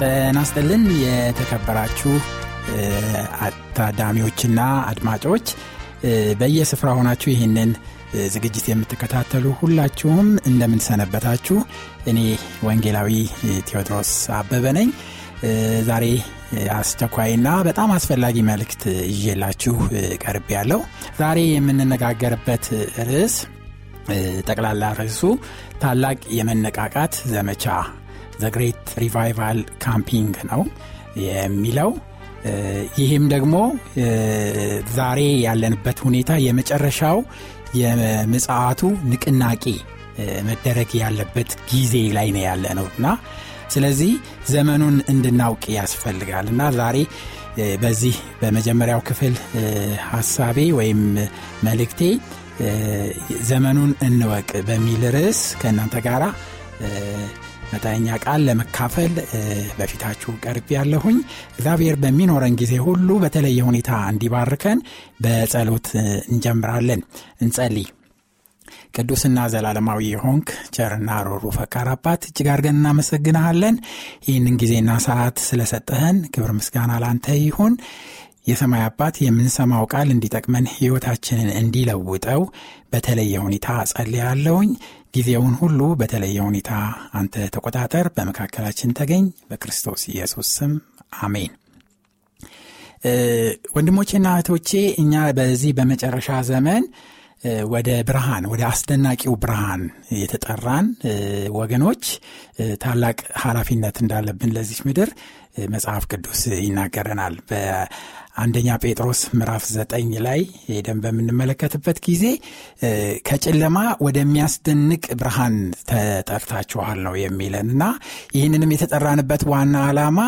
ጤና ይስጥልን የተከበራችሁ ታዳሚዎችና አድማጮች በየስፍራ ሆናችሁ ይህንን ዝግጅት የምትከታተሉ ሁላችሁም እንደምንሰነበታችሁ። እኔ ወንጌላዊ ቴዎድሮስ አበበ ነኝ። ዛሬ አስቸኳይና በጣም አስፈላጊ መልእክት ይዤላችሁ ቀርብ ያለው ዛሬ የምንነጋገርበት ርዕስ ጠቅላላ ርዕሱ ታላቅ የመነቃቃት ዘመቻ the great revival campaign ነው የሚለው። ይህም ደግሞ ዛሬ ያለንበት ሁኔታ የመጨረሻው የምጽአቱ ንቅናቄ መደረግ ያለበት ጊዜ ላይ ነው ያለ ነው እና ስለዚህ ዘመኑን እንድናውቅ ያስፈልጋል እና ዛሬ በዚህ በመጀመሪያው ክፍል ሀሳቤ ወይም መልእክቴ ዘመኑን እንወቅ በሚል ርዕስ ከእናንተ ጋር መጠነኛ ቃል ለመካፈል በፊታችሁ ቀርብ ያለሁኝ እግዚአብሔር በሚኖረን ጊዜ ሁሉ በተለየ ሁኔታ እንዲባርከን በጸሎት እንጀምራለን። እንጸልይ። ቅዱስና ዘላለማዊ የሆንክ ቸርና ሮሩ ፈቃር አባት እጅግ አድርገን እናመሰግንሃለን። ይህንን ጊዜና ሰዓት ስለሰጠህን ክብር ምስጋና ላንተ ይሁን። የሰማይ አባት የምንሰማው ቃል እንዲጠቅመን ሕይወታችንን እንዲለውጠው በተለየ ሁኔታ ጸልያለሁኝ። ጊዜውን ሁሉ በተለየ ሁኔታ አንተ ተቆጣጠር፣ በመካከላችን ተገኝ። በክርስቶስ ኢየሱስ ስም አሜን። ወንድሞቼና እህቶቼ እኛ በዚህ በመጨረሻ ዘመን ወደ ብርሃን ወደ አስደናቂው ብርሃን የተጠራን ወገኖች ታላቅ ኃላፊነት እንዳለብን ለዚች ምድር መጽሐፍ ቅዱስ ይናገረናል። በአንደኛ ጴጥሮስ ምዕራፍ ዘጠኝ ላይ ሄደን በምንመለከትበት ጊዜ ከጨለማ ወደሚያስደንቅ ብርሃን ተጠርታችኋል ነው የሚለን እና ይህንንም የተጠራንበት ዋና ዓላማ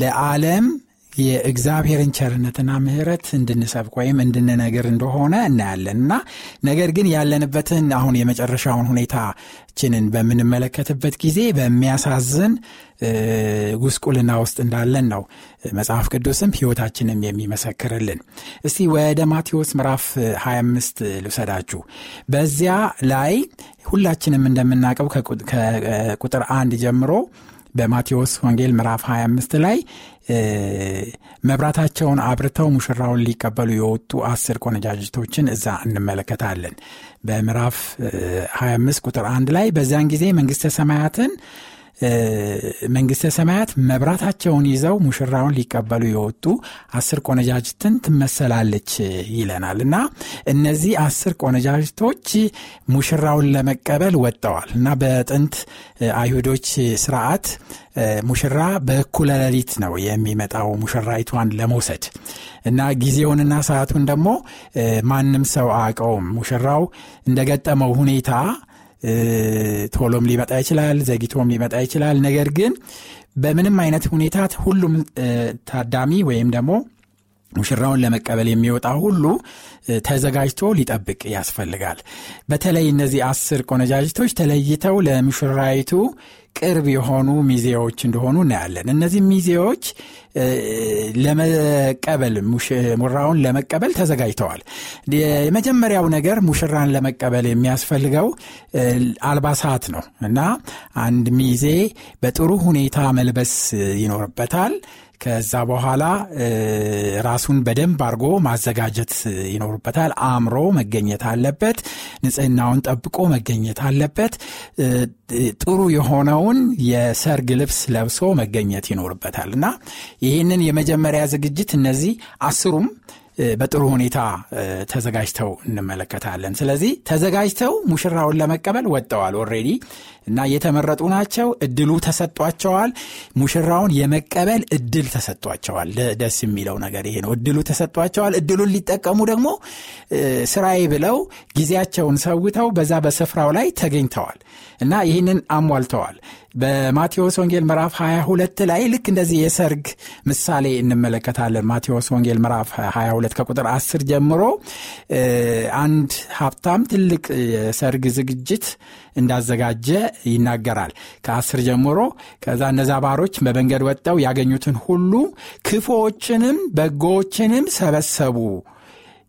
ለዓለም የእግዚአብሔርን ቸርነትና ምሕረት እንድንሰብክ ወይም እንድንነግር እንደሆነ እናያለን እና ነገር ግን ያለንበትን አሁን የመጨረሻውን ሁኔታችንን በምንመለከትበት ጊዜ በሚያሳዝን ጉስቁልና ውስጥ እንዳለን ነው መጽሐፍ ቅዱስም ሕይወታችንም የሚመሰክርልን። እስቲ ወደ ማቴዎስ ምዕራፍ 25 ልውሰዳችሁ። በዚያ ላይ ሁላችንም እንደምናውቀው ከቁጥር አንድ ጀምሮ በማቴዎስ ወንጌል ምዕራፍ 25 ላይ መብራታቸውን አብርተው ሙሽራውን ሊቀበሉ የወጡ አስር ቆነጃጅቶችን እዛ እንመለከታለን። በምዕራፍ 25 ቁጥር አንድ ላይ በዚያን ጊዜ መንግሥተ ሰማያትን መንግሥተ ሰማያት መብራታቸውን ይዘው ሙሽራውን ሊቀበሉ የወጡ አስር ቆነጃጅትን ትመሰላለች ይለናል። እና እነዚህ አስር ቆነጃጅቶች ሙሽራውን ለመቀበል ወጥተዋል። እና በጥንት አይሁዶች ስርዓት ሙሽራ በእኩለ ሌሊት ነው የሚመጣው ሙሽራይቷን ለመውሰድ። እና ጊዜውንና ሰዓቱን ደግሞ ማንም ሰው አያውቀውም። ሙሽራው እንደገጠመው ሁኔታ ቶሎም ሊመጣ ይችላል፣ ዘግይቶም ሊመጣ ይችላል። ነገር ግን በምንም አይነት ሁኔታ ሁሉም ታዳሚ ወይም ደግሞ ሙሽራውን ለመቀበል የሚወጣ ሁሉ ተዘጋጅቶ ሊጠብቅ ያስፈልጋል። በተለይ እነዚህ አስር ቆነጃጅቶች ተለይተው ለሙሽራይቱ ቅርብ የሆኑ ሚዜዎች እንደሆኑ እናያለን። እነዚህ ሚዜዎች ለመቀበል ሙሽራውን ለመቀበል ተዘጋጅተዋል። የመጀመሪያው ነገር ሙሽራን ለመቀበል የሚያስፈልገው አልባሳት ነው እና አንድ ሚዜ በጥሩ ሁኔታ መልበስ ይኖርበታል። ከዛ በኋላ ራሱን በደንብ አድርጎ ማዘጋጀት ይኖርበታል። አእምሮ መገኘት አለበት። ንጽህናውን ጠብቆ መገኘት አለበት። ጥሩ የሆነውን የሰርግ ልብስ ለብሶ መገኘት ይኖርበታል እና ይህንን የመጀመሪያ ዝግጅት እነዚህ አስሩም በጥሩ ሁኔታ ተዘጋጅተው እንመለከታለን። ስለዚህ ተዘጋጅተው ሙሽራውን ለመቀበል ወጥተዋል ኦሬዲ እና የተመረጡ ናቸው። እድሉ ተሰጧቸዋል። ሙሽራውን የመቀበል እድል ተሰጧቸዋል። ደስ የሚለው ነገር ይሄ ነው። እድሉ ተሰጧቸዋል። እድሉን ሊጠቀሙ ደግሞ ስራዬ ብለው ጊዜያቸውን ሰውተው በዛ በስፍራው ላይ ተገኝተዋል እና ይህንን አሟልተዋል። በማቴዎስ ወንጌል ምዕራፍ 22 ላይ ልክ እንደዚህ የሰርግ ምሳሌ እንመለከታለን። ማቴዎስ ወንጌል ምዕራፍ 22 ከቁጥር 10 ጀምሮ አንድ ሀብታም ትልቅ የሰርግ ዝግጅት እንዳዘጋጀ ይናገራል። ከአስር ጀምሮ ከዛ እነዛ ባሮች በመንገድ ወጥተው ያገኙትን ሁሉ ክፉዎችንም በጎዎችንም ሰበሰቡ፣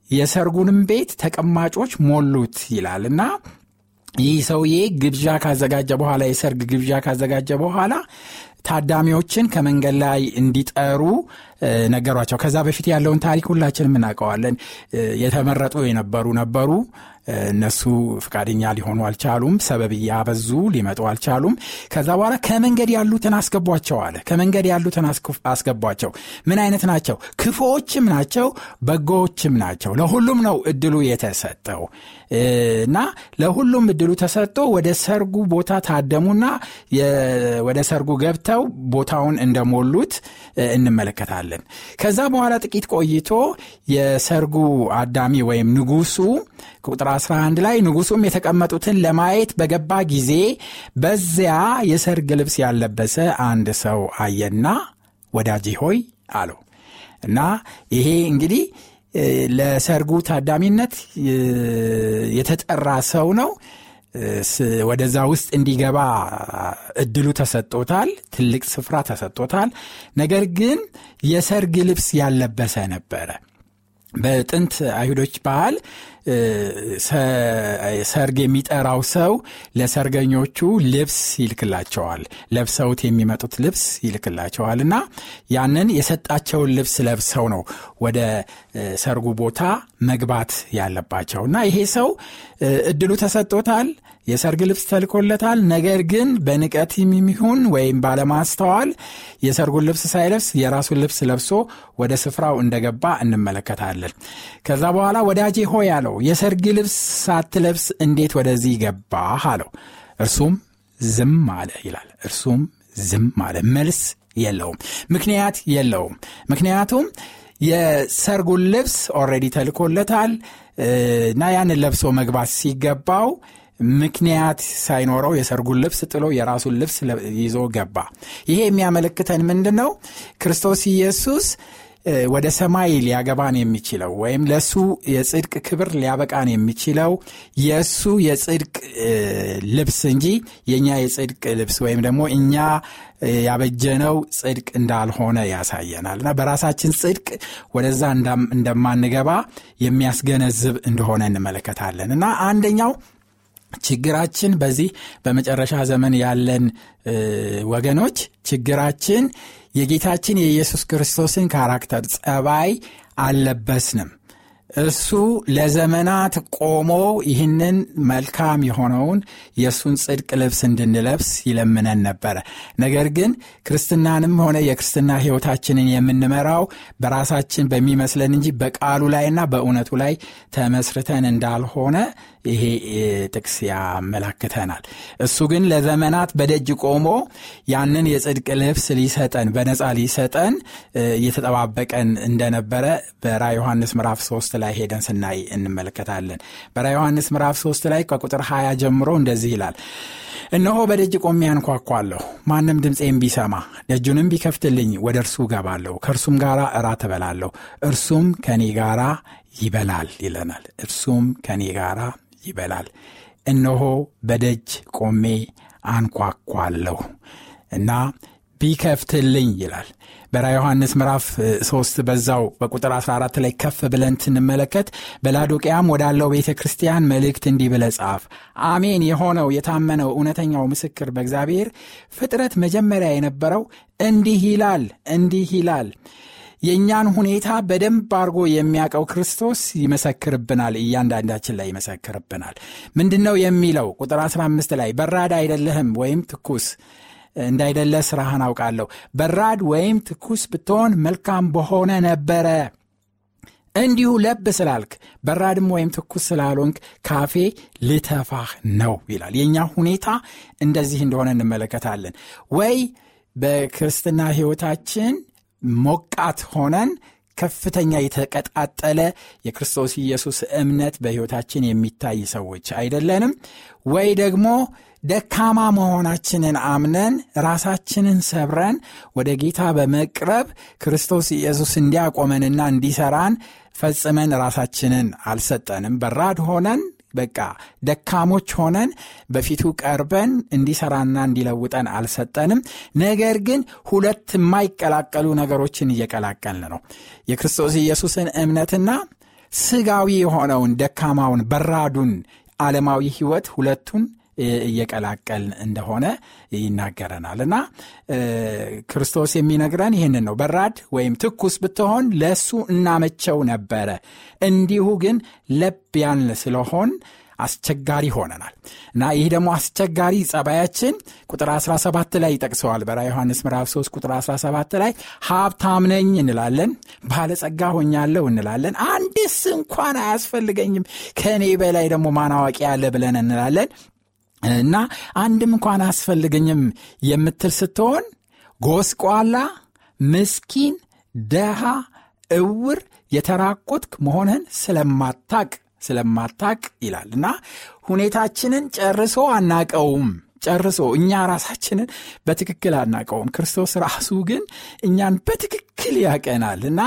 የሰርጉንም ቤት ተቀማጮች ሞሉት ይላል እና ይህ ሰውዬ ግብዣ ካዘጋጀ በኋላ የሰርግ ግብዣ ካዘጋጀ በኋላ ታዳሚዎችን ከመንገድ ላይ እንዲጠሩ ነገሯቸው። ከዛ በፊት ያለውን ታሪክ ሁላችንም እናውቀዋለን። የተመረጡ የነበሩ ነበሩ። እነሱ ፈቃደኛ ሊሆኑ አልቻሉም። ሰበብ እያበዙ ሊመጡ አልቻሉም። ከዛ በኋላ ከመንገድ ያሉትን አስገቧቸው አለ። ከመንገድ ያሉትን አስገቧቸው። ምን አይነት ናቸው? ክፉዎችም ናቸው፣ በጎዎችም ናቸው። ለሁሉም ነው እድሉ የተሰጠው እና ለሁሉም እድሉ ተሰጥቶ ወደ ሰርጉ ቦታ ታደሙና ወደ ሰርጉ ገብተው ቦታውን እንደሞሉት እንመለከታለን። ከዛ በኋላ ጥቂት ቆይቶ የሰርጉ አዳሚ ወይም ንጉሱ ቁጥር 11 ላይ ንጉሱም የተቀመጡትን ለማየት በገባ ጊዜ በዚያ የሰርግ ልብስ ያለበሰ አንድ ሰው አየና ወዳጄ ሆይ አለው እና ይሄ እንግዲህ ለሰርጉ ታዳሚነት የተጠራ ሰው ነው። ወደዛ ውስጥ እንዲገባ እድሉ ተሰጥቶታል። ትልቅ ስፍራ ተሰጥቶታል። ነገር ግን የሰርግ ልብስ ያለበሰ ነበረ። በጥንት አይሁዶች ባህል ሰርግ የሚጠራው ሰው ለሰርገኞቹ ልብስ ይልክላቸዋል። ለብሰውት የሚመጡት ልብስ ይልክላቸዋል እና ያንን የሰጣቸውን ልብስ ለብሰው ነው ወደ ሰርጉ ቦታ መግባት ያለባቸው እና ይሄ ሰው እድሉ ተሰጥቶታል። የሰርግ ልብስ ተልኮለታል። ነገር ግን በንቀት የሚሆን ወይም ባለማስተዋል የሰርጉን ልብስ ሳይለብስ የራሱን ልብስ ለብሶ ወደ ስፍራው እንደገባ እንመለከታለን። ከዛ በኋላ ወዳጄ ሆይ አለው፣ የሰርግ ልብስ ሳትለብስ እንዴት ወደዚህ ገባህ አለው። እርሱም ዝም አለ ይላል። እርሱም ዝም አለ። መልስ የለውም፣ ምክንያት የለውም። ምክንያቱም የሰርጉን ልብስ already ተልኮለታል እና ያንን ለብሶ መግባት ሲገባው ምክንያት ሳይኖረው የሰርጉን ልብስ ጥሎ የራሱን ልብስ ይዞ ገባ። ይሄ የሚያመለክተን ምንድን ነው? ክርስቶስ ኢየሱስ ወደ ሰማይ ሊያገባን የሚችለው ወይም ለእሱ የጽድቅ ክብር ሊያበቃን የሚችለው የእሱ የጽድቅ ልብስ እንጂ የእኛ የጽድቅ ልብስ ወይም ደግሞ እኛ ያበጀነው ጽድቅ እንዳልሆነ ያሳየናል እና በራሳችን ጽድቅ ወደዛ እንደማንገባ የሚያስገነዝብ እንደሆነ እንመለከታለን እና አንደኛው ችግራችን በዚህ በመጨረሻ ዘመን ያለን ወገኖች ችግራችን የጌታችን የኢየሱስ ክርስቶስን ካራክተር ጸባይ አልለበስንም። እሱ ለዘመናት ቆሞ ይህንን መልካም የሆነውን የእሱን ጽድቅ ልብስ እንድንለብስ ይለምነን ነበረ። ነገር ግን ክርስትናንም ሆነ የክርስትና ሕይወታችንን የምንመራው በራሳችን በሚመስለን እንጂ በቃሉ ላይና በእውነቱ ላይ ተመስርተን እንዳልሆነ ይሄ ጥቅስ ያመላክተናል። እሱ ግን ለዘመናት በደጅ ቆሞ ያንን የጽድቅ ልብስ ሊሰጠን በነፃ ሊሰጠን እየተጠባበቀን እንደነበረ በራ ዮሐንስ ምዕራፍ 3 ላይ ሄደን ስናይ እንመለከታለን። በራ ዮሐንስ ምዕራፍ 3 ላይ ከቁጥር 20 ጀምሮ እንደዚህ ይላል እነሆ በደጅ ቆሜ አንኳኳለሁ። ማንም ድምፄን ቢሰማ ደጁንም ቢከፍትልኝ ወደ እርሱ ገባለሁ፣ ከእርሱም ጋር እራት እበላለሁ፣ እርሱም ከኔ ጋራ ይበላል ይለናል። እርሱም ከኔ ጋራ ይበላል። እነሆ በደጅ ቆሜ አንኳኳለሁ እና ቢከፍትልኝ ይላል። በራ ዮሐንስ ምዕራፍ 3 በዛው በቁጥር 14 ላይ ከፍ ብለን ስንመለከት በላዶቅያም ወዳለው ቤተ ክርስቲያን መልእክት እንዲህ ብለ ጻፍ። አሜን የሆነው የታመነው እውነተኛው ምስክር በእግዚአብሔር ፍጥረት መጀመሪያ የነበረው እንዲህ ይላል እንዲህ ይላል የእኛን ሁኔታ በደንብ አድርጎ የሚያውቀው ክርስቶስ ይመሰክርብናል። እያንዳንዳችን ላይ ይመሰክርብናል። ምንድን ነው የሚለው? ቁጥር 15 ላይ በራድ አይደለህም ወይም ትኩስ እንዳይደለ ስራህን አውቃለሁ። በራድ ወይም ትኩስ ብትሆን መልካም በሆነ ነበረ። እንዲሁ ለብ ስላልክ በራድም ወይም ትኩስ ስላልሆንክ ካፌ ልተፋህ ነው ይላል። የእኛ ሁኔታ እንደዚህ እንደሆነ እንመለከታለን። ወይ በክርስትና ሕይወታችን ሞቃት ሆነን ከፍተኛ የተቀጣጠለ የክርስቶስ ኢየሱስ እምነት በሕይወታችን የሚታይ ሰዎች አይደለንም ወይ ደግሞ ደካማ መሆናችንን አምነን ራሳችንን ሰብረን ወደ ጌታ በመቅረብ ክርስቶስ ኢየሱስ እንዲያቆመንና እንዲሰራን ፈጽመን ራሳችንን አልሰጠንም። በራድ ሆነን በቃ ደካሞች ሆነን በፊቱ ቀርበን እንዲሰራና እንዲለውጠን አልሰጠንም። ነገር ግን ሁለት የማይቀላቀሉ ነገሮችን እየቀላቀልን ነው። የክርስቶስ ኢየሱስን እምነትና ስጋዊ የሆነውን ደካማውን በራዱን ዓለማዊ ሕይወት ሁለቱን እየቀላቀል እንደሆነ ይናገረናል እና ክርስቶስ የሚነግረን ይህንን ነው። በራድ ወይም ትኩስ ብትሆን ለእሱ እናመቸው ነበረ፣ እንዲሁ ግን ለብ ያልን ስለሆን አስቸጋሪ ሆነናል እና ይህ ደግሞ አስቸጋሪ ጸባያችን ቁጥር 17 ላይ ይጠቅሰዋል። በራ ዮሐንስ ምዕራፍ 3 ቁጥር 17 ላይ ሀብታም ነኝ እንላለን፣ ባለጸጋ ሆኛለሁ እንላለን፣ አንድስ እንኳን አያስፈልገኝም፣ ከእኔ በላይ ደግሞ ማናዋቂ ያለ ብለን እንላለን እና አንድም እንኳን አያስፈልገኝም የምትል ስትሆን ጎስቋላ፣ ምስኪን፣ ደሃ፣ እውር፣ የተራቆትክ መሆንህን ስለማታቅ ስለማታቅ ይላል እና ሁኔታችንን ጨርሶ አናቀውም ጨርሶ እኛ ራሳችንን በትክክል አናቀውም። ክርስቶስ ራሱ ግን እኛን በትክክል ያቀናል እና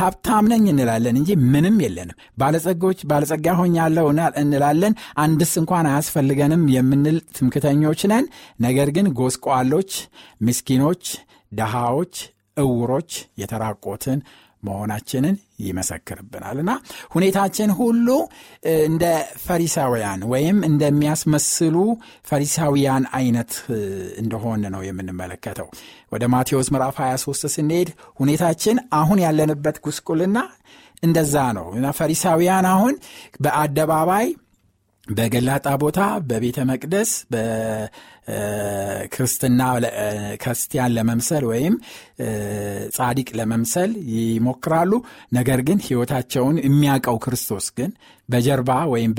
ሀብታም ነኝ እንላለን እንጂ ምንም የለንም። ባለጸጎች ባለጸጋ ሆኛለሁ እንላለን፣ አንድስ እንኳን አያስፈልገንም የምንል ትምክተኞች ነን። ነገር ግን ጎስቋሎች፣ ምስኪኖች፣ ደሃዎች፣ እውሮች፣ የተራቆትን መሆናችንን ይመሰክርብናል እና ሁኔታችን ሁሉ እንደ ፈሪሳውያን ወይም እንደሚያስመስሉ ፈሪሳውያን አይነት እንደሆን ነው የምንመለከተው። ወደ ማቴዎስ ምዕራፍ 23 ስንሄድ ሁኔታችን አሁን ያለንበት ጉስቁልና እንደዛ ነው ፈሪሳውያን አሁን በአደባባይ በገላጣ ቦታ በቤተ መቅደስ በክርስትና ክርስቲያን ለመምሰል ወይም ጻዲቅ ለመምሰል ይሞክራሉ። ነገር ግን ሕይወታቸውን የሚያውቀው ክርስቶስ ግን በጀርባ ወይም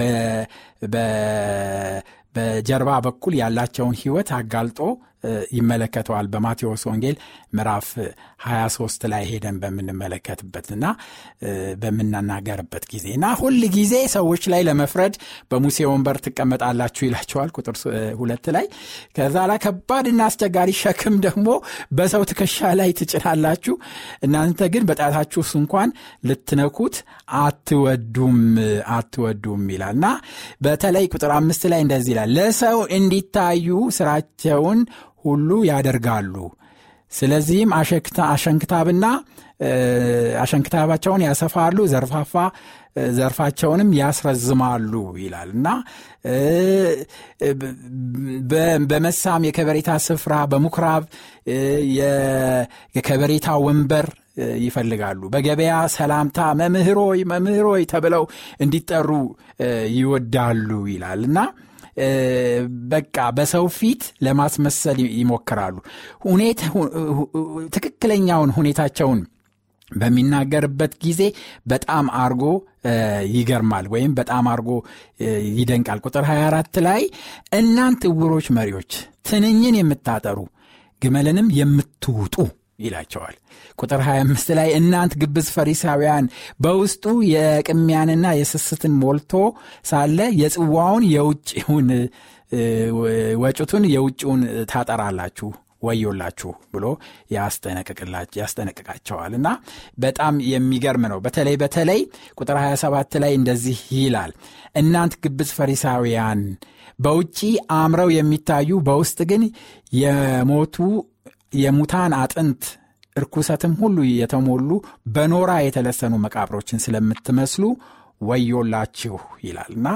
በጀርባ በኩል ያላቸውን ሕይወት አጋልጦ ይመለከተዋል። በማቴዎስ ወንጌል ምዕራፍ 23 ላይ ሄደን በምንመለከትበትና በምናናገርበት ጊዜ እና ሁል ጊዜ ሰዎች ላይ ለመፍረድ በሙሴ ወንበር ትቀመጣላችሁ ይላቸዋል። ቁጥር ሁለት ላይ ከዛ ላይ ከባድና አስቸጋሪ ሸክም ደግሞ በሰው ትከሻ ላይ ትጭናላችሁ፣ እናንተ ግን በጣታችሁ እንኳን ልትነኩት አትወዱም አትወዱም ይላል እና በተለይ ቁጥር አምስት ላይ እንደዚህ ይላል ለሰው እንዲታዩ ስራቸውን ሁሉ ያደርጋሉ። ስለዚህም አሸንክታብና አሸንክታባቸውን ያሰፋሉ፣ ዘርፋፋ ዘርፋቸውንም ያስረዝማሉ ይላል እና በመሳም የከበሬታ ስፍራ በምኩራብ የከበሬታ ወንበር ይፈልጋሉ። በገበያ ሰላምታ መምህሮይ መምህሮይ ተብለው እንዲጠሩ ይወዳሉ ይላል እና በቃ በሰው ፊት ለማስመሰል ይሞክራሉ። ትክክለኛውን ሁኔታቸውን በሚናገርበት ጊዜ በጣም አርጎ ይገርማል ወይም በጣም አርጎ ይደንቃል። ቁጥር 24 ላይ እናንት እውሮች መሪዎች ትንኝን የምታጠሩ ግመልንም የምትውጡ ይላቸዋል። ቁጥር 25 ላይ እናንት ግብዝ ፈሪሳውያን በውስጡ የቅሚያንና የስስትን ሞልቶ ሳለ የጽዋውን የውጭውን ወጭቱን የውጭውን ታጠራላችሁ ወዮላችሁ ብሎ ያስጠነቅቃቸዋል እና በጣም የሚገርም ነው። በተለይ በተለይ ቁጥር 27 ላይ እንደዚህ ይላል እናንት ግብዝ ፈሪሳውያን በውጪ አምረው የሚታዩ በውስጥ ግን የሞቱ የሙታን አጥንት እርኩሰትም ሁሉ የተሞሉ በኖራ የተለሰኑ መቃብሮችን ስለምትመስሉ ወዮላችሁ ይላል። እና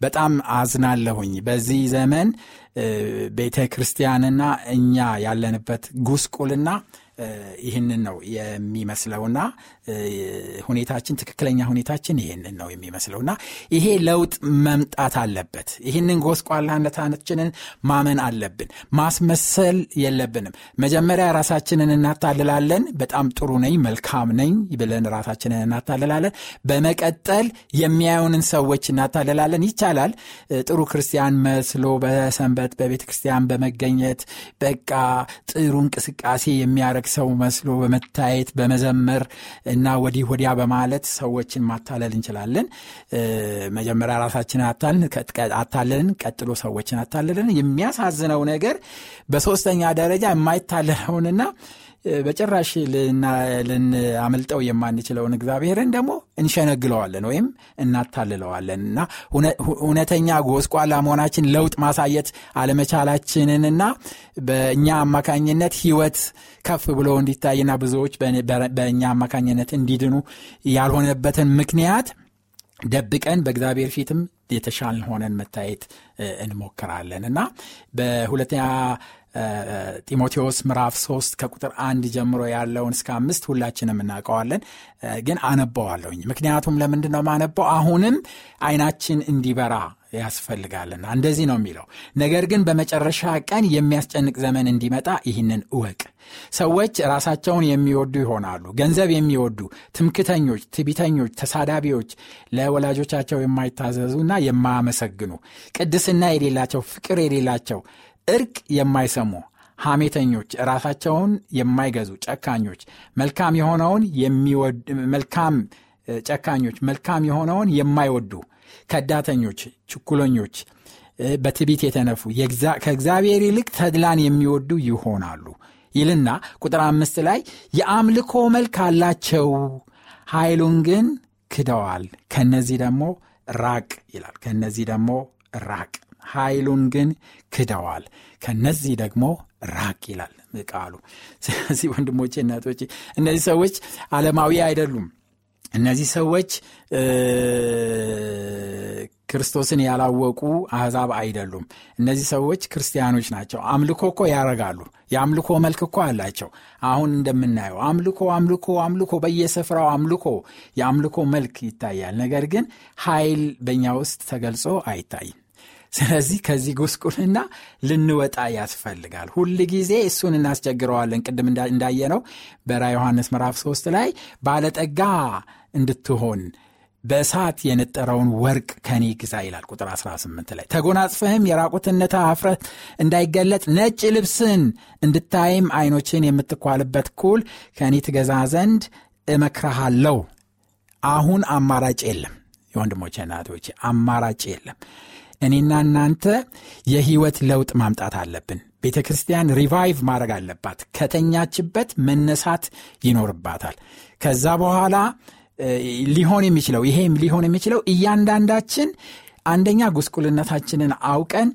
በጣም አዝናለሁኝ። በዚህ ዘመን ቤተ ክርስቲያንና እኛ ያለንበት ጉስቁልና ይህንን ነው የሚመስለውና ሁኔታችን ትክክለኛ ሁኔታችን ይህንን ነው የሚመስለውና ይሄ ለውጥ መምጣት አለበት። ይህንን ጎስቋላነታችንን ማመን አለብን። ማስመሰል የለብንም። መጀመሪያ ራሳችንን እናታልላለን። በጣም ጥሩ ነኝ፣ መልካም ነኝ ብለን ራሳችንን እናታልላለን። በመቀጠል የሚያዩንን ሰዎች እናታልላለን። ይቻላል ጥሩ ክርስቲያን መስሎ በሰንበት በቤተ ክርስቲያን በመገኘት በቃ ጥሩ እንቅስቃሴ የሚያደርግ ሰው መስሎ በመታየት በመዘመር እና ወዲህ ወዲያ በማለት ሰዎችን ማታለል እንችላለን። መጀመሪያ ራሳችን አታለልን፣ ቀጥሎ ሰዎችን አታለልን። የሚያሳዝነው ነገር በሶስተኛ ደረጃ የማይታለለውንና በጭራሽ ልናመልጠው የማንችለውን እግዚአብሔርን ደግሞ እንሸነግለዋለን ወይም እናታልለዋለን። እና እውነተኛ ጎስቋላ መሆናችን ለውጥ ማሳየት አለመቻላችንንና በእኛ አማካኝነት ህይወት ከፍ ብሎ እንዲታይና ብዙዎች በእኛ አማካኝነት እንዲድኑ ያልሆነበትን ምክንያት ደብቀን በእግዚአብሔር ፊትም የተሻልን ሆነን መታየት እንሞክራለን። እና በሁለተኛ ጢሞቴዎስ ምዕራፍ 3 ከቁጥር አንድ ጀምሮ ያለውን እስከ አምስት ሁላችንም እናውቀዋለን፣ ግን አነባዋለሁኝ። ምክንያቱም ለምንድን ነው ማነበው? አሁንም አይናችን እንዲበራ ያስፈልጋልና እንደዚህ ነው የሚለው። ነገር ግን በመጨረሻ ቀን የሚያስጨንቅ ዘመን እንዲመጣ ይህንን እወቅ። ሰዎች ራሳቸውን የሚወዱ ይሆናሉ፣ ገንዘብ የሚወዱ ትምክተኞች፣ ትቢተኞች፣ ተሳዳቢዎች፣ ለወላጆቻቸው የማይታዘዙና የማያመሰግኑ፣ ቅድስና የሌላቸው፣ ፍቅር የሌላቸው እርቅ የማይሰሙ ሐሜተኞች፣ ራሳቸውን የማይገዙ ጨካኞች፣ መልካም የሆነውን መልካም ጨካኞች፣ መልካም የሆነውን የማይወዱ ከዳተኞች፣ ችኩለኞች፣ በትቢት የተነፉ ከእግዚአብሔር ይልቅ ተድላን የሚወዱ ይሆናሉ ይልና ቁጥር አምስት ላይ የአምልኮ መልክ አላቸው፣ ኃይሉን ግን ክደዋል። ከነዚህ ደግሞ ራቅ ይላል። ከነዚህ ደግሞ ራቅ ኃይሉን ግን ክደዋል። ከነዚህ ደግሞ ራቅ ይላል ቃሉ። ስለዚህ ወንድሞቼ እናቶቼ፣ እነዚህ ሰዎች ዓለማዊ አይደሉም። እነዚህ ሰዎች ክርስቶስን ያላወቁ አሕዛብ አይደሉም። እነዚህ ሰዎች ክርስቲያኖች ናቸው። አምልኮ እኮ ያረጋሉ። የአምልኮ መልክ እኮ አላቸው። አሁን እንደምናየው አምልኮ አምልኮ አምልኮ፣ በየስፍራው አምልኮ፣ የአምልኮ መልክ ይታያል። ነገር ግን ኃይል በእኛ ውስጥ ተገልጾ አይታይም። ስለዚህ ከዚህ ጉስቁልና ልንወጣ ያስፈልጋል። ሁል ጊዜ እሱን እናስቸግረዋለን። ቅድም እንዳየነው በራ ዮሐንስ ምዕራፍ 3 ላይ ባለጠጋ እንድትሆን በእሳት የነጠረውን ወርቅ ከኔ ግዛ ይላል። ቁጥር 18 ላይ ተጎናጽፈህም የራቁትነት አፍረት እንዳይገለጥ ነጭ ልብስን እንድታይም አይኖችን የምትኳልበት ኩል ከኔ ትገዛ ዘንድ እመክርሃለሁ። አሁን አማራጭ የለም። የወንድሞቼ እናቶቼ አማራጭ የለም። እኔና እናንተ የህይወት ለውጥ ማምጣት አለብን። ቤተ ክርስቲያን revive ማድረግ አለባት። ከተኛችበት መነሳት ይኖርባታል። ከዛ በኋላ ሊሆን የሚችለው ይሄም ሊሆን የሚችለው እያንዳንዳችን አንደኛ ጉስቁልነታችንን አውቀን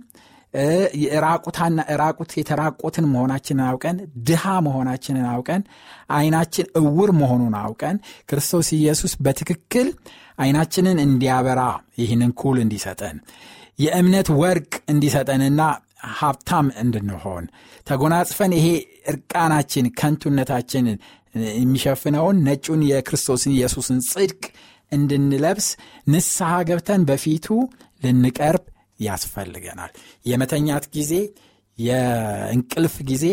ራቁት የተራቆትን መሆናችንን አውቀን ድሃ መሆናችንን አውቀን አይናችን እውር መሆኑን አውቀን ክርስቶስ ኢየሱስ በትክክል አይናችንን እንዲያበራ ይህንን ኩል እንዲሰጠን የእምነት ወርቅ እንዲሰጠንና ሀብታም እንድንሆን ተጎናጽፈን ይሄ እርቃናችን ከንቱነታችን የሚሸፍነውን ነጩን የክርስቶስን ኢየሱስን ጽድቅ እንድንለብስ ንስሐ ገብተን በፊቱ ልንቀርብ ያስፈልገናል። የመተኛት ጊዜ፣ የእንቅልፍ ጊዜ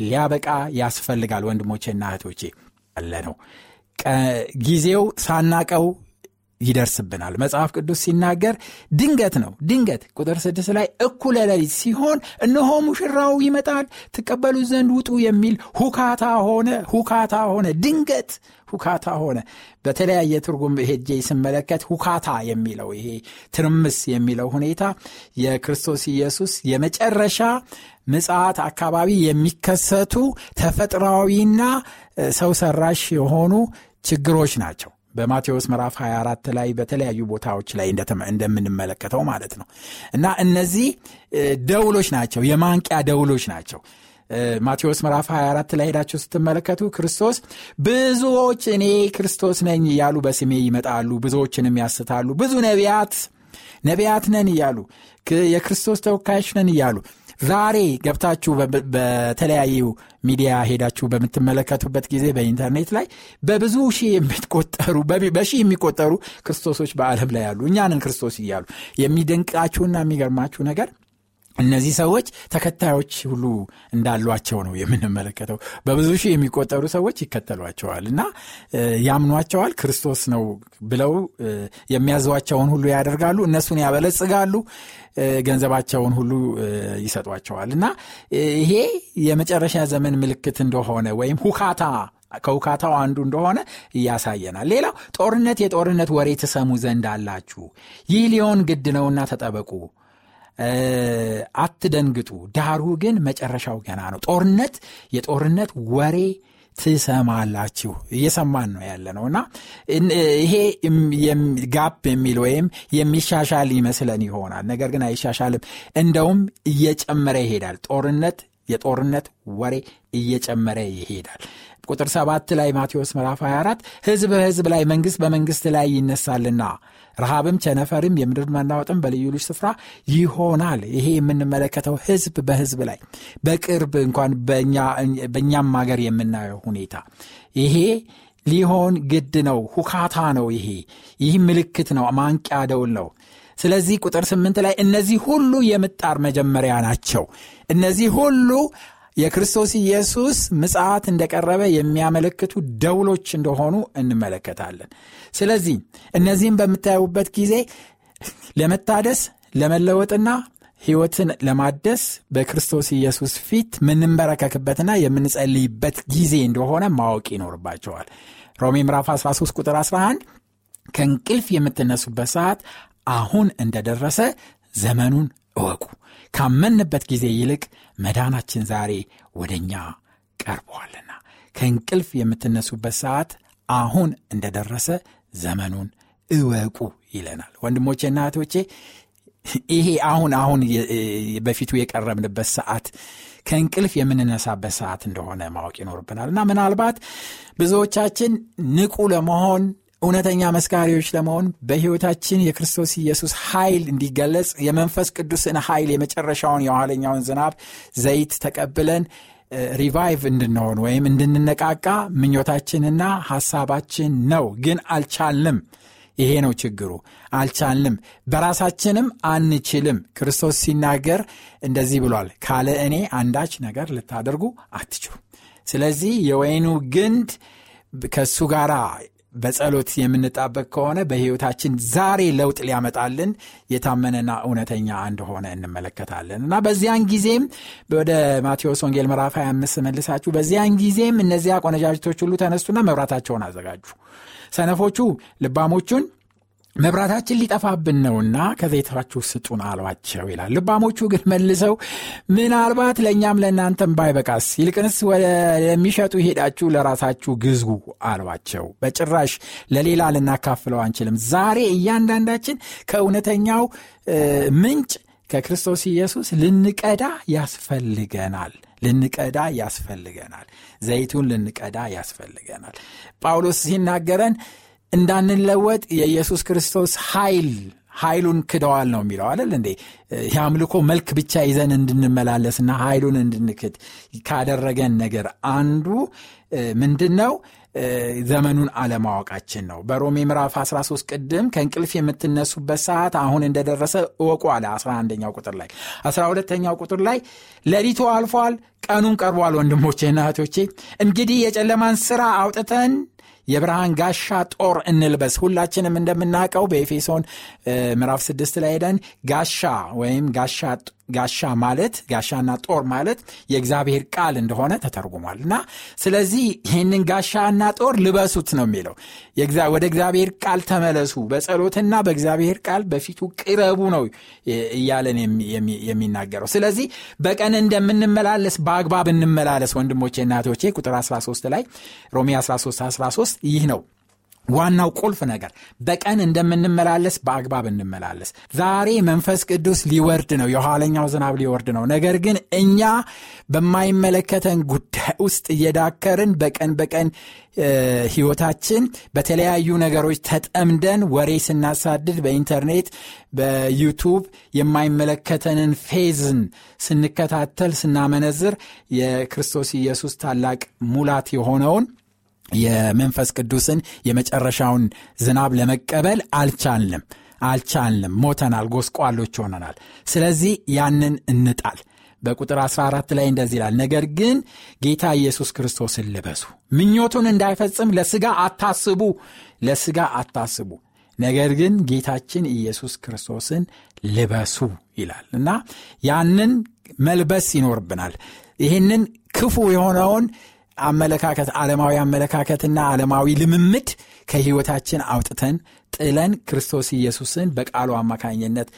ሊያበቃ ያስፈልጋል። ወንድሞቼና እህቶቼ አለ ነው ጊዜው ሳናቀው ይደርስብናል። መጽሐፍ ቅዱስ ሲናገር ድንገት ነው። ድንገት ቁጥር ስድስት ላይ እኩለ ሌሊት ሲሆን እነሆ ሙሽራው ይመጣል፣ ትቀበሉ ዘንድ ውጡ የሚል ሁካታ ሆነ። ሁካታ ሆነ። ድንገት ሁካታ ሆነ። በተለያየ ትርጉም ሄጄ ስመለከት ሁካታ የሚለው ይሄ ትርምስ የሚለው ሁኔታ የክርስቶስ ኢየሱስ የመጨረሻ ምጽአት አካባቢ የሚከሰቱ ተፈጥሯዊና ሰው ሰራሽ የሆኑ ችግሮች ናቸው። በማቴዎስ ምዕራፍ 24 ላይ በተለያዩ ቦታዎች ላይ እንደምንመለከተው ማለት ነው እና እነዚህ ደውሎች ናቸው፣ የማንቂያ ደውሎች ናቸው። ማቴዎስ ምዕራፍ 24 ላይ ሄዳችሁ ስትመለከቱ ክርስቶስ ብዙዎች እኔ ክርስቶስ ነኝ እያሉ በስሜ ይመጣሉ፣ ብዙዎችንም ያስታሉ። ብዙ ነቢያት ነቢያት ነን እያሉ የክርስቶስ ተወካዮች ነን እያሉ ዛሬ ገብታችሁ በተለያዩ ሚዲያ ሄዳችሁ በምትመለከቱበት ጊዜ በኢንተርኔት ላይ በብዙ ሺህ የሚቆጠሩ በሺህ የሚቆጠሩ ክርስቶሶች በዓለም ላይ ያሉ እኛንን ክርስቶስ እያሉ የሚደንቃችሁና የሚገርማችሁ ነገር እነዚህ ሰዎች ተከታዮች ሁሉ እንዳሏቸው ነው የምንመለከተው። በብዙ ሺህ የሚቆጠሩ ሰዎች ይከተሏቸዋል እና ያምኗቸዋል። ክርስቶስ ነው ብለው የሚያዟቸውን ሁሉ ያደርጋሉ። እነሱን ያበለጽጋሉ። ገንዘባቸውን ሁሉ ይሰጧቸዋል እና ይሄ የመጨረሻ ዘመን ምልክት እንደሆነ ወይም ሁካታ ከውካታው አንዱ እንደሆነ እያሳየናል። ሌላው ጦርነት፣ የጦርነት ወሬ ትሰሙ ዘንድ አላችሁ። ይህ ሊሆን ግድ ነውና ተጠበቁ አትደንግጡ፣ ዳሩ ግን መጨረሻው ገና ነው። ጦርነት የጦርነት ወሬ ትሰማላችሁ እየሰማን ነው ያለ ነው እና ይሄ gap የሚል ወይም የሚሻሻል ይመስለን ይሆናል። ነገር ግን አይሻሻልም። እንደውም እየጨመረ ይሄዳል። ጦርነት የጦርነት ወሬ እየጨመረ ይሄዳል። ቁጥር ሰባት ላይ ማቴዎስ ምዕራፍ 24 ሕዝብ በሕዝብ ላይ መንግሥት በመንግሥት ላይ ይነሳልና ረሃብም ቸነፈርም የምድር መናወጥም በልዩ ልዩ ስፍራ ይሆናል። ይሄ የምንመለከተው ሕዝብ በሕዝብ ላይ በቅርብ እንኳን በእኛም ሀገር የምናየው ሁኔታ ይሄ ሊሆን ግድ ነው። ሁካታ ነው። ይሄ ይህ ምልክት ነው። ማንቂያ ደውል ነው። ስለዚህ ቁጥር ስምንት ላይ እነዚህ ሁሉ የምጣር መጀመሪያ ናቸው። እነዚህ ሁሉ የክርስቶስ ኢየሱስ ምጽአት እንደቀረበ የሚያመለክቱ ደውሎች እንደሆኑ እንመለከታለን። ስለዚህ እነዚህም በምታዩበት ጊዜ ለመታደስ ለመለወጥና ሕይወትን ለማደስ በክርስቶስ ኢየሱስ ፊት የምንንበረከክበትና የምንጸልይበት ጊዜ እንደሆነ ማወቅ ይኖርባቸዋል። ሮሜ ምዕራፍ 13 ቁጥር 11 ከእንቅልፍ የምትነሱበት ሰዓት አሁን እንደደረሰ ዘመኑን እወቁ ካመንበት ጊዜ ይልቅ መዳናችን ዛሬ ወደ እኛ ቀርበዋልና ከእንቅልፍ የምትነሱበት ሰዓት አሁን እንደደረሰ ዘመኑን እወቁ ይለናል። ወንድሞቼና እህቶቼ ይሄ አሁን አሁን በፊቱ የቀረብንበት ሰዓት ከእንቅልፍ የምንነሳበት ሰዓት እንደሆነ ማወቅ ይኖርብናል እና ምናልባት ብዙዎቻችን ንቁ ለመሆን እውነተኛ መስካሪዎች ለመሆን በሕይወታችን የክርስቶስ ኢየሱስ ኃይል እንዲገለጽ የመንፈስ ቅዱስን ኃይል የመጨረሻውን የኋለኛውን ዝናብ ዘይት ተቀብለን revive እንድንሆን ወይም እንድንነቃቃ ምኞታችንና ሐሳባችን ነው። ግን አልቻልንም። ይሄ ነው ችግሩ። አልቻልንም። በራሳችንም አንችልም። ክርስቶስ ሲናገር እንደዚህ ብሏል፣ ካለ እኔ አንዳች ነገር ልታደርጉ አትችሉ። ስለዚህ የወይኑ ግንድ ከእሱ ጋር በጸሎት የምንጣበቅ ከሆነ በሕይወታችን ዛሬ ለውጥ ሊያመጣልን የታመነና እውነተኛ እንደሆነ እንመለከታለን እና በዚያን ጊዜም ወደ ማቴዎስ ወንጌል ምዕራፍ 25 መልሳችሁ በዚያን ጊዜም እነዚያ ቆነጃጅቶች ሁሉ ተነሱና መብራታቸውን አዘጋጁ። ሰነፎቹ ልባሞቹን መብራታችን ሊጠፋብን ነውና ከዘይታችሁ ስጡን አሏቸው ይላል። ልባሞቹ ግን መልሰው ምናልባት ለእኛም ለእናንተም ባይበቃስ ይልቅንስ ወደሚሸጡ ሄዳችሁ ለራሳችሁ ግዙ አሏቸው። በጭራሽ ለሌላ ልናካፍለው አንችልም። ዛሬ እያንዳንዳችን ከእውነተኛው ምንጭ ከክርስቶስ ኢየሱስ ልንቀዳ ያስፈልገናል ልንቀዳ ያስፈልገናል። ዘይቱን ልንቀዳ ያስፈልገናል። ጳውሎስ ሲናገረን እንዳንለወጥ የኢየሱስ ክርስቶስ ኃይል ኃይሉን ክደዋል ነው የሚለው አይደል እንዴ? የአምልኮ መልክ ብቻ ይዘን እንድንመላለስና ኃይሉን እንድንክድ ካደረገን ነገር አንዱ ምንድን ነው? ዘመኑን አለማወቃችን ነው። በሮሜ ምዕራፍ 13 ቅድም ከእንቅልፍ የምትነሱበት ሰዓት አሁን እንደደረሰ እወቁ አለ 11ኛው ቁጥር ላይ 12ኛው ቁጥር ላይ ሌሊቱ አልፏል፣ ቀኑን ቀርቧል። ወንድሞቼና እህቶቼ እንግዲህ የጨለማን ሥራ አውጥተን የብርሃን ጋሻ ጦር እንልበስ። ሁላችንም እንደምናውቀው በኤፌሶን ምዕራፍ ስድስት ላይ ሄደን ጋሻ ወይም ጋሻ ጋሻ ማለት ጋሻና ጦር ማለት የእግዚአብሔር ቃል እንደሆነ ተተርጉሟል። እና ስለዚህ ይህንን ጋሻና ጦር ልበሱት ነው የሚለው። ወደ እግዚአብሔር ቃል ተመለሱ በጸሎትና በእግዚአብሔር ቃል በፊቱ ቅረቡ ነው እያለን የሚናገረው። ስለዚህ በቀን እንደምንመላለስ በአግባብ እንመላለስ ወንድሞቼ እናቶቼ ቁጥር 13 ላይ ሮሜ 13 13 ይህ ነው ዋናው ቁልፍ ነገር በቀን እንደምንመላለስ በአግባብ እንመላለስ። ዛሬ መንፈስ ቅዱስ ሊወርድ ነው፣ የኋለኛው ዝናብ ሊወርድ ነው። ነገር ግን እኛ በማይመለከተን ጉዳይ ውስጥ እየዳከርን በቀን በቀን ህይወታችን በተለያዩ ነገሮች ተጠምደን ወሬ ስናሳድድ በኢንተርኔት በዩቱብ የማይመለከተንን ፌዝን ስንከታተል ስናመነዝር የክርስቶስ ኢየሱስ ታላቅ ሙላት የሆነውን የመንፈስ ቅዱስን የመጨረሻውን ዝናብ ለመቀበል አልቻልንም። አልቻልንም። ሞተናል። ጎስቋሎች ሆነናል። ስለዚህ ያንን እንጣል። በቁጥር 14 ላይ እንደዚህ ይላል ነገር ግን ጌታ ኢየሱስ ክርስቶስን ልበሱ። ምኞቱን እንዳይፈጽም ለስጋ አታስቡ ለስጋ አታስቡ። ነገር ግን ጌታችን ኢየሱስ ክርስቶስን ልበሱ ይላል እና ያንን መልበስ ይኖርብናል። ይህንን ክፉ የሆነውን አመለካከት ዓለማዊ አመለካከትና ዓለማዊ ልምምድ ከህይወታችን አውጥተን ጥለን ክርስቶስ ኢየሱስን በቃሉ አማካኝነት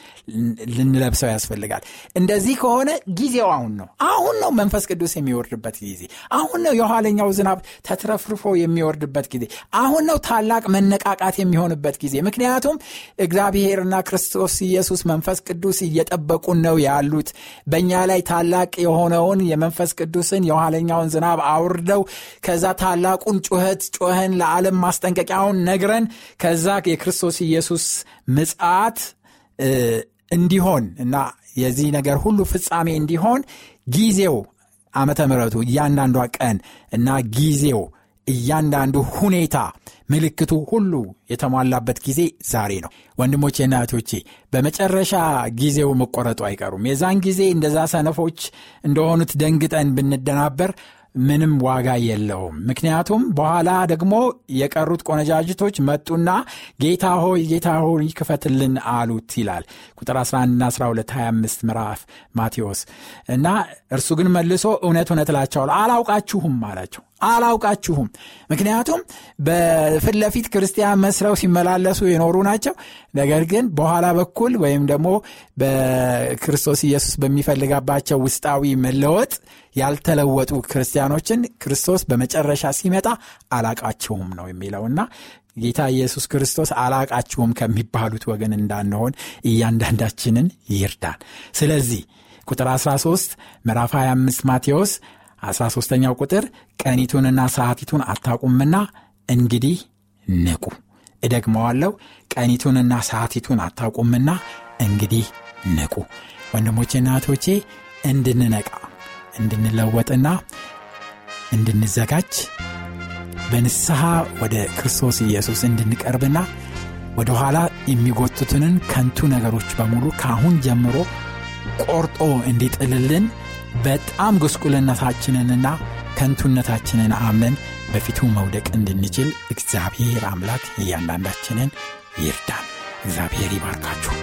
ልንለብሰው ያስፈልጋል። እንደዚህ ከሆነ ጊዜው አሁን ነው። አሁን ነው መንፈስ ቅዱስ የሚወርድበት ጊዜ። አሁን ነው የኋለኛው ዝናብ ተትረፍርፎ የሚወርድበት ጊዜ። አሁን ነው ታላቅ መነቃቃት የሚሆንበት ጊዜ። ምክንያቱም እግዚአብሔርና ክርስቶስ ኢየሱስ መንፈስ ቅዱስ እየጠበቁን ነው ያሉት። በእኛ ላይ ታላቅ የሆነውን የመንፈስ ቅዱስን የኋለኛውን ዝናብ አውርደው ከዛ ታላቁን ጩኸት ጮኸን ለዓለም ማስጠንቀቂያውን ነግረን ከዛ የክርስቶስ ኢየሱስ ምጽአት እንዲሆን እና የዚህ ነገር ሁሉ ፍጻሜ እንዲሆን ጊዜው ዓመተ ምሕረቱ እያንዳንዷ ቀን እና ጊዜው እያንዳንዱ ሁኔታ ምልክቱ ሁሉ የተሟላበት ጊዜ ዛሬ ነው። ወንድሞቼና እህቶቼ በመጨረሻ ጊዜው መቆረጡ አይቀሩም። የዛን ጊዜ እንደዛ ሰነፎች እንደሆኑት ደንግጠን ብንደናበር ምንም ዋጋ የለውም። ምክንያቱም በኋላ ደግሞ የቀሩት ቆነጃጅቶች መጡና ጌታ ሆይ ጌታ ሆይ ክፈትልን አሉት ይላል። ቁጥር 11ና 12 25 ምዕራፍ ማቴዎስ። እና እርሱ ግን መልሶ እውነት እውነት እላቸዋለሁ አላውቃችሁም አላቸው አላውቃችሁም። ምክንያቱም በፊት ለፊት ክርስቲያን መስለው ሲመላለሱ የኖሩ ናቸው። ነገር ግን በኋላ በኩል ወይም ደግሞ በክርስቶስ ኢየሱስ በሚፈልጋባቸው ውስጣዊ መለወጥ ያልተለወጡ ክርስቲያኖችን ክርስቶስ በመጨረሻ ሲመጣ አላቃችሁም ነው የሚለውና ጌታ ኢየሱስ ክርስቶስ አላቃችሁም ከሚባሉት ወገን እንዳንሆን እያንዳንዳችንን ይርዳን። ስለዚህ ቁጥር 13 ምዕራፍ 25 ማቴዎስ 13ኛው ቁጥር ቀኒቱንና ሰዓቲቱን አታቁምና እንግዲህ ንቁ። እደግመዋለሁ ቀኒቱንና ሰዓቲቱን አታቁምና እንግዲህ ንቁ። ወንድሞቼና እህቶቼ እንድንነቃ እንድንለወጥና እንድንዘጋጅ በንስሐ ወደ ክርስቶስ ኢየሱስ እንድንቀርብና ወደ ኋላ የሚጎትቱንን ከንቱ ነገሮች በሙሉ ከአሁን ጀምሮ ቆርጦ እንዲጥልልን በጣም ጉስቁልነታችንንና ከንቱነታችንን አምነን በፊቱ መውደቅ እንድንችል እግዚአብሔር አምላክ እያንዳንዳችንን ይርዳን። እግዚአብሔር ይባርካችሁ።